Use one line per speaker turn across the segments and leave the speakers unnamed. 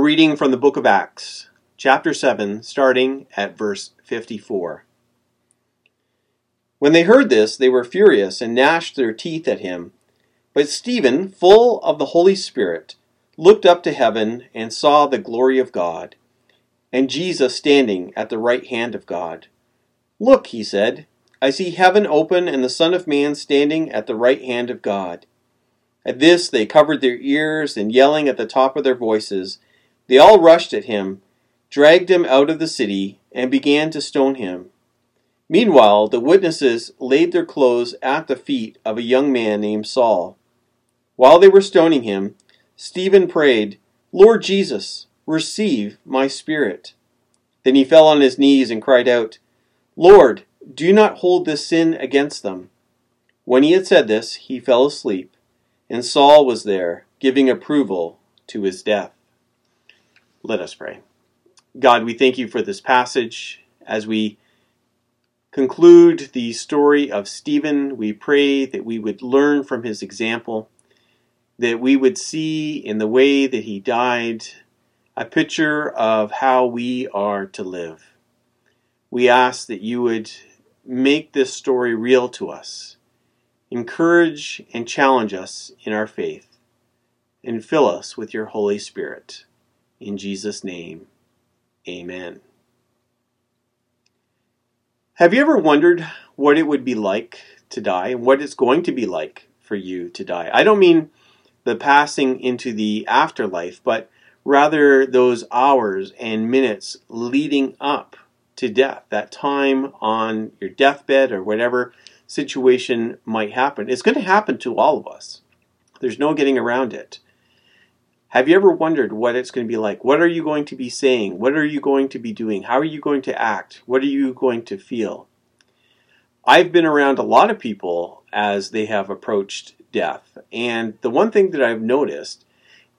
Reading from the book of Acts, chapter 7, starting at verse 54. When they heard this, they were furious and gnashed their teeth at him. But Stephen, full of the Holy Spirit, looked up to heaven and saw the glory of God, and Jesus standing at the right hand of God. Look, he said, I see heaven open and the Son of Man standing at the right hand of God. At this they covered their ears, and yelling at the top of their voices, they all rushed at him, dragged him out of the city, and began to stone him. Meanwhile, the witnesses laid their clothes at the feet of a young man named Saul. While they were stoning him, Stephen prayed, Lord Jesus, receive my spirit. Then he fell on his knees and cried out, Lord, do not hold this sin against them. When he had said this, he fell asleep, and Saul was there, giving approval to his death. Let us pray. God, we thank you for this passage. As we conclude the story of Stephen, we pray that we would learn from his example, that we would see in the way that he died a picture of how we are to live. We ask that you would make this story real to us, encourage and challenge us in our faith, and fill us with your Holy Spirit. In Jesus' name, amen. Have you ever wondered what it would be like to die and what it's going to be like for you to die? I don't mean the passing into the afterlife, but rather those hours and minutes leading up to death, that time on your deathbed or whatever situation might happen. It's going to happen to all of us. There's no getting around it. Have you ever wondered what it's going to be like? What are you going to be saying? What are you going to be doing? How are you going to act? What are you going to feel? I've been around a lot of people as they have approached death. And the one thing that I've noticed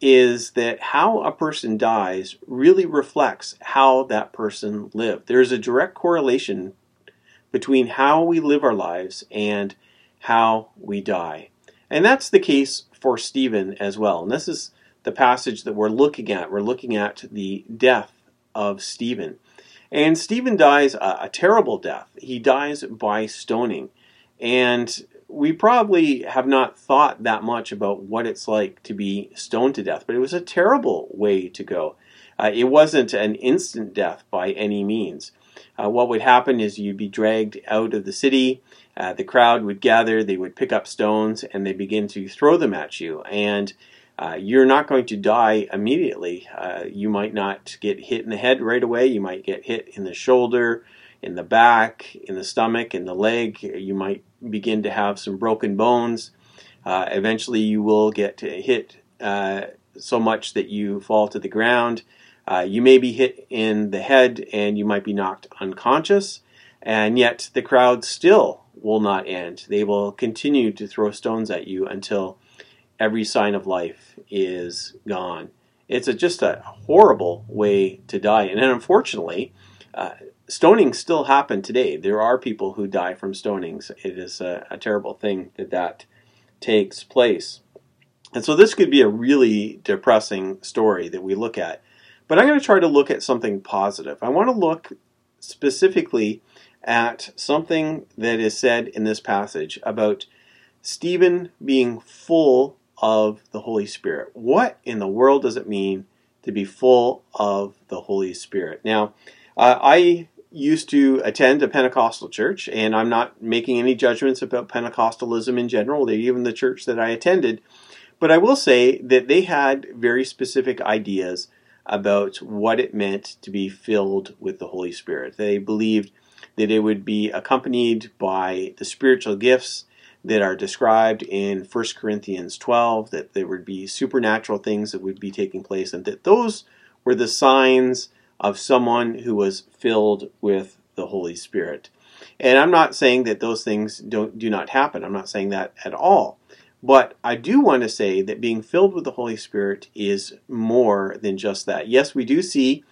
is that how a person dies really reflects how that person lived. There's a direct correlation between how we live our lives and how we die. And that's the case for Stephen as well. And this is the passage that we're looking at. We're looking at the death of Stephen. And Stephen dies a, a terrible death. He dies by stoning. And we probably have not thought that much about what it's like to be stoned to death, but it was a terrible way to go. Uh, it wasn't an instant death by any means. Uh, what would happen is you'd be dragged out of the city, uh, the crowd would gather, they would pick up stones, and they begin to throw them at you. And uh, you're not going to die immediately. Uh, you might not get hit in the head right away, you might get hit in the shoulder in the back, in the stomach, in the leg. You might begin to have some broken bones. Uh, eventually, you will get hit uh, so much that you fall to the ground. Uh, you may be hit in the head and you might be knocked unconscious, and yet the crowd still will not end. They will continue to throw stones at you until every sign of life is gone. It's a, just a horrible way to die. And unfortunately, uh, stoning still happen today. There are people who die from stonings. It is a, a, terrible thing that that takes place. And so this could be a really depressing story that we look at. But I'm going to try to look at something positive. I want to look specifically at something that is said in this passage about Stephen being full of the Holy Spirit. What in the world does it mean to be full of the Holy Spirit? Now, uh, I used to attend a Pentecostal church, and I'm not making any judgments about Pentecostalism in general, even the church that I attended. But I will say that they had very specific ideas about what it meant to be filled with the Holy Spirit. They believed that it would be accompanied by the spiritual gifts that are described in 1 Corinthians 12, that there would be supernatural things that would be taking place, and that those were the signs of someone who was filled with the Holy Spirit. And I'm not saying that those things don't do not happen. I'm not saying that at all. But I do want to say that being filled with the Holy Spirit is more than just that. Yes, we do see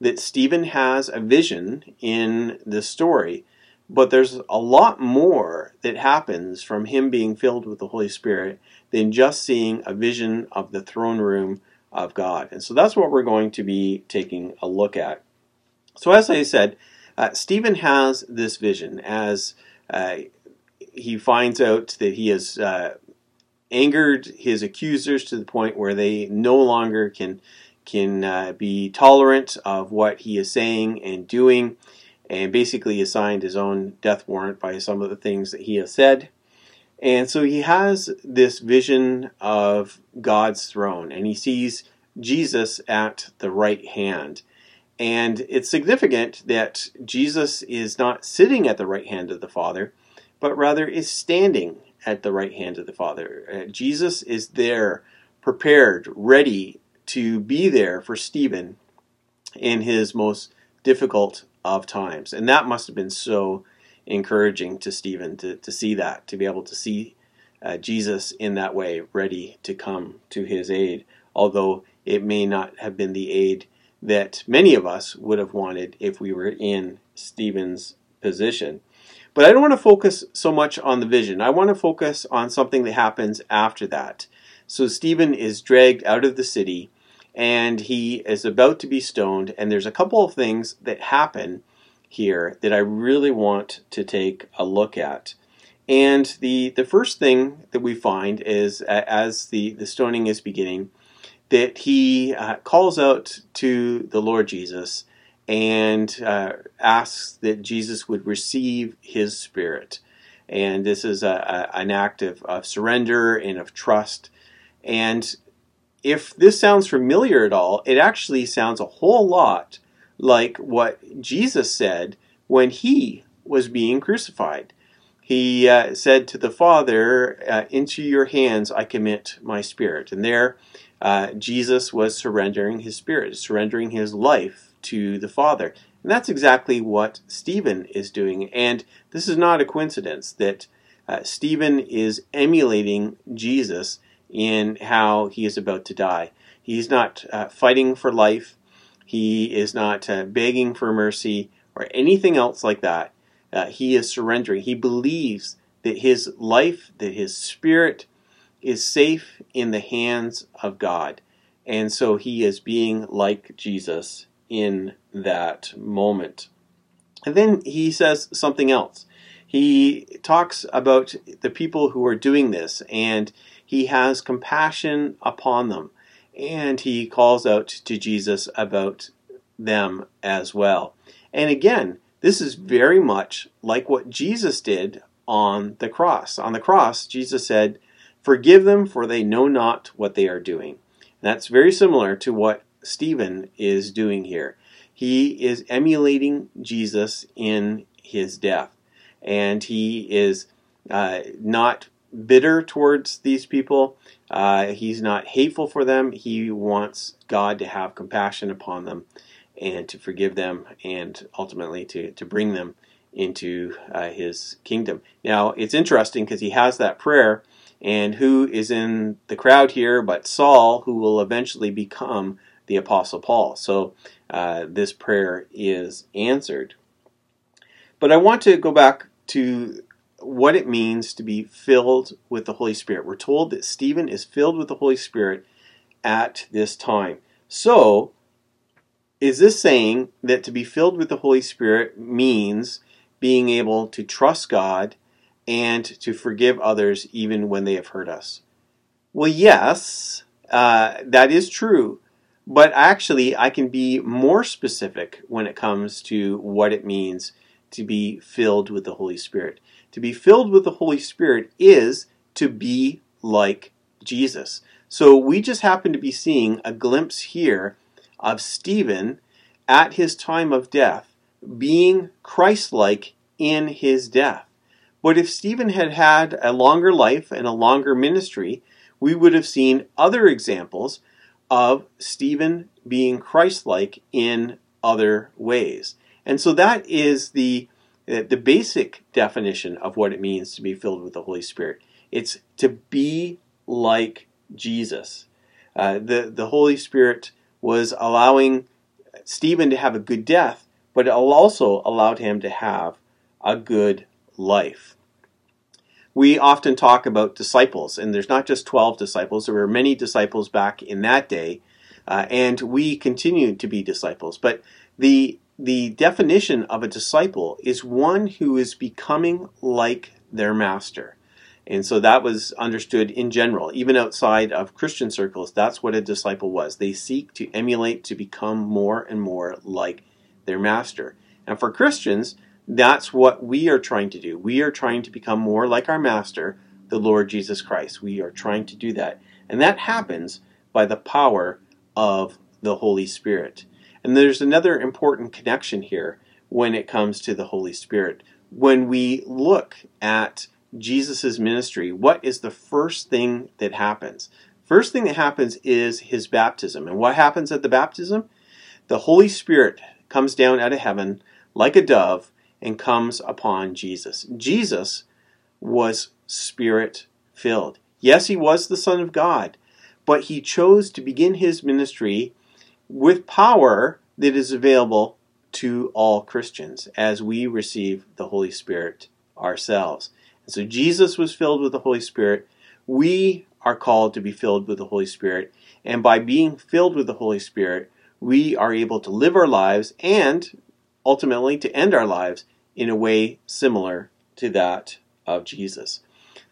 that Stephen has a vision in the story, but there's a lot more that happens from him being filled with the Holy Spirit than just seeing a vision of the throne room of God. And so that's what we're going to be taking a look at. So, as I said, uh, Stephen has this vision as uh, he finds out that he has uh, angered his accusers to the point where they no longer can can uh, be tolerant of what he is saying and doing, and basically assigned his own death warrant by some of the things that he has said. And so he has this vision of God's throne, and he sees Jesus at the right hand. And it's significant that Jesus is not sitting at the right hand of the Father, but rather is standing at the right hand of the Father. Uh, Jesus is there, prepared, ready to be there for Stephen in his most difficult of times. And that must have been so encouraging to Stephen to, to see that, to be able to see uh, Jesus in that way, ready to come to his aid, although it may not have been the aid that many of us would have wanted if we were in Stephen's position. But I don't want to focus so much on the vision. I want to focus on something that happens after that. So Stephen is dragged out of the city and he is about to be stoned, and there's a couple of things that happen here that I really want to take a look at. And the, the first thing that we find is as the, the stoning is beginning, that he uh, calls out to the Lord Jesus and uh, asks that Jesus would receive his spirit. And this is a, a, an act of, of surrender and of trust. And if this sounds familiar at all, it actually sounds a whole lot like what Jesus said when he was being crucified. He uh, said to the Father, uh, Into your hands I commit my spirit. And there, uh, Jesus was surrendering his spirit, surrendering his life to the Father. And that's exactly what Stephen is doing. And this is not a coincidence that uh, Stephen is emulating Jesus in how he is about to die. He's not uh, fighting for life, he is not uh, begging for mercy or anything else like that. Uh, he is surrendering. He believes that his life, that his spirit, is safe in the hands of God. And so he is being like Jesus in that moment. And then he says something else. He talks about the people who are doing this, and he has compassion upon them. And he calls out to Jesus about them as well. And again, this is very much like what Jesus did on the cross. On the cross, Jesus said, Forgive them, for they know not what they are doing. That's very similar to what Stephen is doing here. He is emulating Jesus in his death, and he is uh, not bitter towards these people. Uh, he's not hateful for them. He wants God to have compassion upon them and to forgive them and ultimately to, to bring them into uh, his kingdom. Now, it's interesting because he has that prayer and who is in the crowd here but Saul, who will eventually become the Apostle Paul. So uh, this prayer is answered. But I want to go back to what it means to be filled with the Holy Spirit. We're told that Stephen is filled with the Holy Spirit at this time. So, is this saying that to be filled with the Holy Spirit means being able to trust God and to forgive others even when they have hurt us? Well, yes, uh, that is true. But actually, I can be more specific when it comes to what it means to be filled with the Holy Spirit. To be filled with the Holy Spirit is to be like Jesus. So we just happen to be seeing a glimpse here of Stephen at his time of death being Christ like in his death. But if Stephen had had a longer life and a longer ministry, we would have seen other examples of Stephen being Christ like in other ways. And so that is the, the basic definition of what it means to be filled with the Holy Spirit. It's to be like Jesus. Uh, the, the Holy Spirit was allowing Stephen to have a good death, but it also allowed him to have a good life we often talk about disciples, and there's not just 12 disciples, there were many disciples back in that day. Uh, and we continue to be disciples. But the the definition of a disciple is one who is becoming like their master. And so that was understood in general, even outside of Christian circles. That's what a disciple was. They seek to emulate, to become more and more like their master. And for Christians, that's what we are trying to do. We are trying to become more like our master, the Lord Jesus Christ. We are trying to do that. And that happens by the power of the Holy Spirit. And there's another important connection here when it comes to the Holy Spirit. When we look at Jesus' ministry, what is the first thing that happens? First thing that happens is his baptism. And what happens at the baptism? The Holy Spirit comes down out of heaven like a dove and comes upon Jesus. Jesus was spirit filled. Yes, he was the Son of God, but he chose to begin his ministry with power that is available to all Christians as we receive the Holy Spirit ourselves. And so Jesus was filled with the Holy Spirit. We are called to be filled with the Holy Spirit. And by being filled with the Holy Spirit, we are able to live our lives and ultimately to end our lives in a way similar to that of Jesus.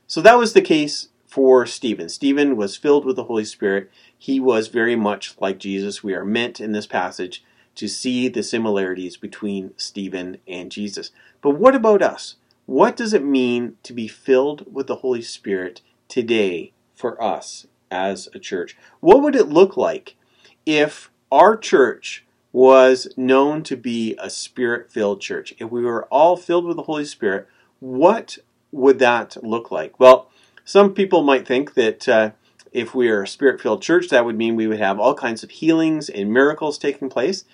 So that was the case for Stephen. Stephen was filled with the Holy Spirit. He was very much like Jesus. We are meant in this passage to see the similarities between Stephen and Jesus. But what about us? What does it mean to be filled with the Holy Spirit today for us as a church? What would it look like if our church was known to be a spirit filled church? If we were all filled with the Holy Spirit, what would that look like? Well, some people might think that uh, if we are a spirit filled church, that would mean we would have all kinds of healings and miracles taking place.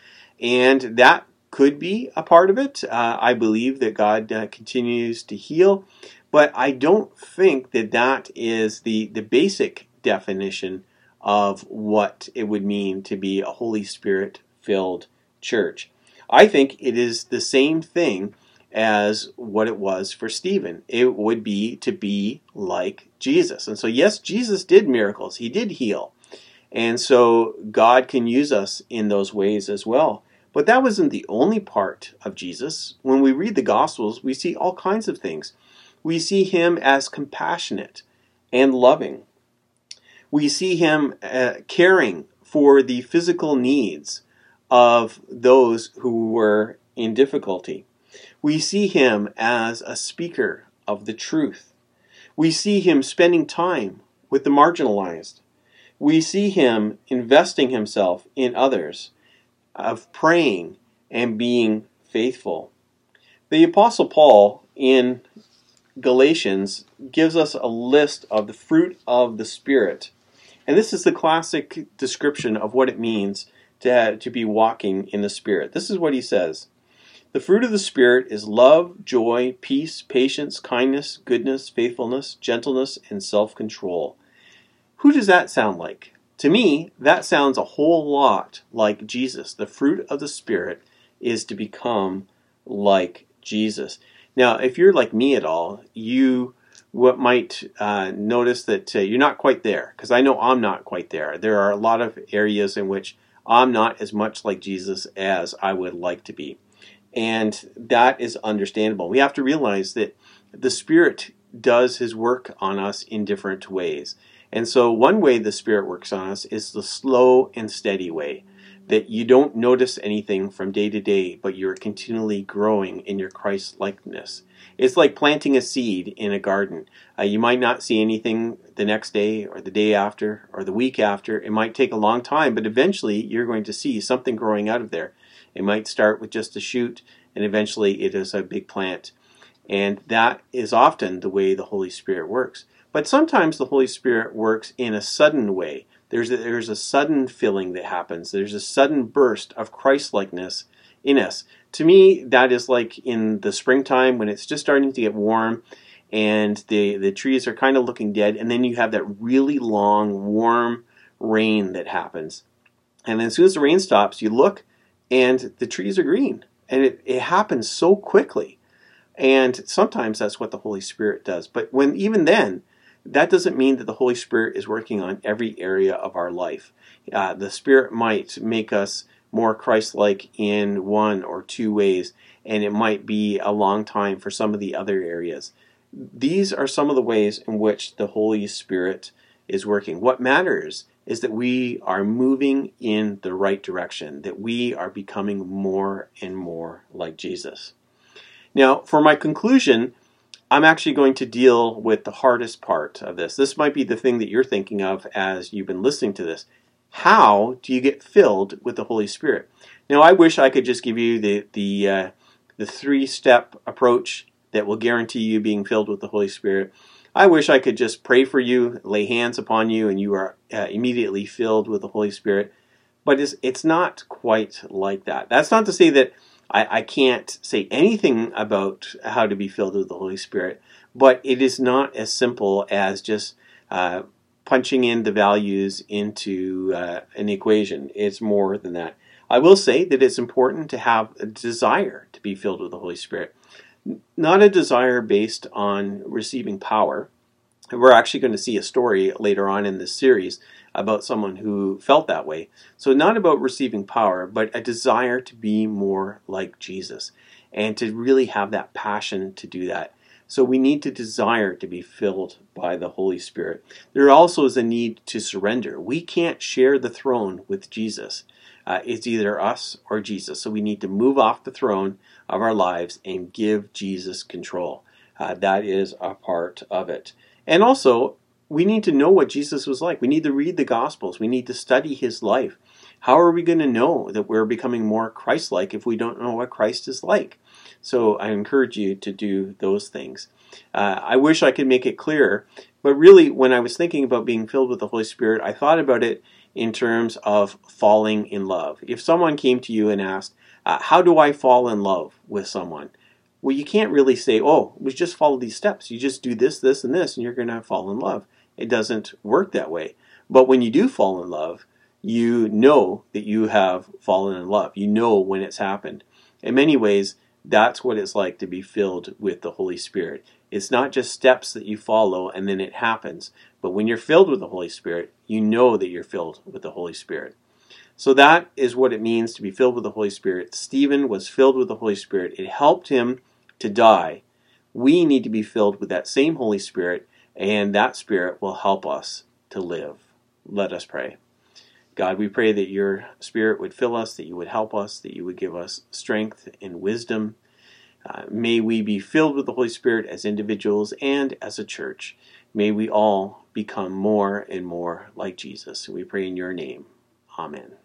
And that could be a part of it. Uh, I believe that God uh, continues to heal, but I don't think that that is the, the basic definition of what it would mean to be a Holy Spirit filled church. I think it is the same thing as what it was for Stephen. It would be to be like Jesus. And so, yes, Jesus did miracles, he did heal. And so, God can use us in those ways as well. But that wasn't the only part of Jesus. When we read the Gospels, we see all kinds of things. We see him as compassionate and loving. We see him uh, caring for the physical needs of those who were in difficulty. We see him as a speaker of the truth. We see him spending time with the marginalized. We see him investing himself in others of praying and being faithful. The Apostle Paul in Galatians gives us a list of the fruit of the Spirit. And this is the classic description of what it means to, have, to be walking in the Spirit. This is what he says The fruit of the Spirit is love, joy, peace, patience, kindness, goodness, faithfulness, gentleness, and self control. Who does that sound like? To me, that sounds a whole lot like Jesus. The fruit of the Spirit is to become like Jesus. Now, if you're like me at all, you what might uh, notice that uh, you're not quite there because I know I'm not quite there. There are a lot of areas in which I'm not as much like Jesus as I would like to be. And that is understandable. We have to realize that the Spirit does His work on us in different ways. And so, one way the Spirit works on us is the slow and steady way that you don't notice anything from day to day, but you're continually growing in your Christ likeness. It's like planting a seed in a garden. Uh, you might not see anything the next day, or the day after, or the week after. It might take a long time, but eventually you're going to see something growing out of there. It might start with just a shoot, and eventually it is a big plant. And that is often the way the Holy Spirit works. But sometimes the Holy Spirit works in a sudden way. There's a, there's a sudden filling that happens. There's a sudden burst of Christlikeness in us. To me, that is like in the springtime when it's just starting to get warm and the, the trees are kind of looking dead, and then you have that really long, warm rain that happens. And then as soon as the rain stops, you look and the trees are green. And it, it happens so quickly. And sometimes that's what the Holy Spirit does. But when even then, that doesn't mean that the Holy Spirit is working on every area of our life. Uh, the Spirit might make us more Christ like in one or two ways, and it might be a long time for some of the other areas. These are some of the ways in which the Holy Spirit is working. What matters is that we are moving in the right direction, that we are becoming more and more like Jesus. Now, for my conclusion, I'm actually going to deal with the hardest part of this. This might be the thing that you're thinking of as you've been listening to this. How do you get filled with the Holy Spirit? Now, I wish I could just give you the the uh, the three step approach that will guarantee you being filled with the Holy Spirit. I wish I could just pray for you, lay hands upon you, and you are uh, immediately filled with the Holy Spirit. But it's it's not quite like that. That's not to say that I, I can't say anything about how to be filled with the Holy Spirit, but it is not as simple as just uh, punching in the values into uh, an equation. It's more than that. I will say that it's important to have a desire to be filled with the Holy Spirit, not a desire based on receiving power. We're actually going to see a story later on in this series about someone who felt that way. So, not about receiving power, but a desire to be more like Jesus and to really have that passion to do that. So, we need to desire to be filled by the Holy Spirit. There also is a need to surrender. We can't share the throne with Jesus. Uh, it's either us or Jesus. So, we need to move off the throne of our lives and give Jesus control. Uh, that is a part of it. And also, we need to know what Jesus was like. We need to read the Gospels. We need to study his life. How are we going to know that we're becoming more Christ like if we don't know what Christ is like? So I encourage you to do those things. Uh, I wish I could make it clearer, but really, when I was thinking about being filled with the Holy Spirit, I thought about it in terms of falling in love. If someone came to you and asked, uh, How do I fall in love with someone? Well, you can't really say, Oh, we just follow these steps. You just do this, this, and this, and you're going to fall in love. It doesn't work that way. But when you do fall in love, you know that you have fallen in love. You know when it's happened. In many ways, that's what it's like to be filled with the Holy Spirit. It's not just steps that you follow and then it happens, but when you're filled with the Holy Spirit, you know that you're filled with the Holy Spirit. So that is what it means to be filled with the Holy Spirit. Stephen was filled with the Holy Spirit. It helped him to die. We need to be filled with that same Holy Spirit and that Spirit will help us to live. Let us pray. God, we pray that your Spirit would fill us, that you would help us, that you would give us strength and wisdom. Uh, may we be filled with the Holy Spirit as individuals and as a church. May we all become more and more like Jesus. We pray in your name. Amen.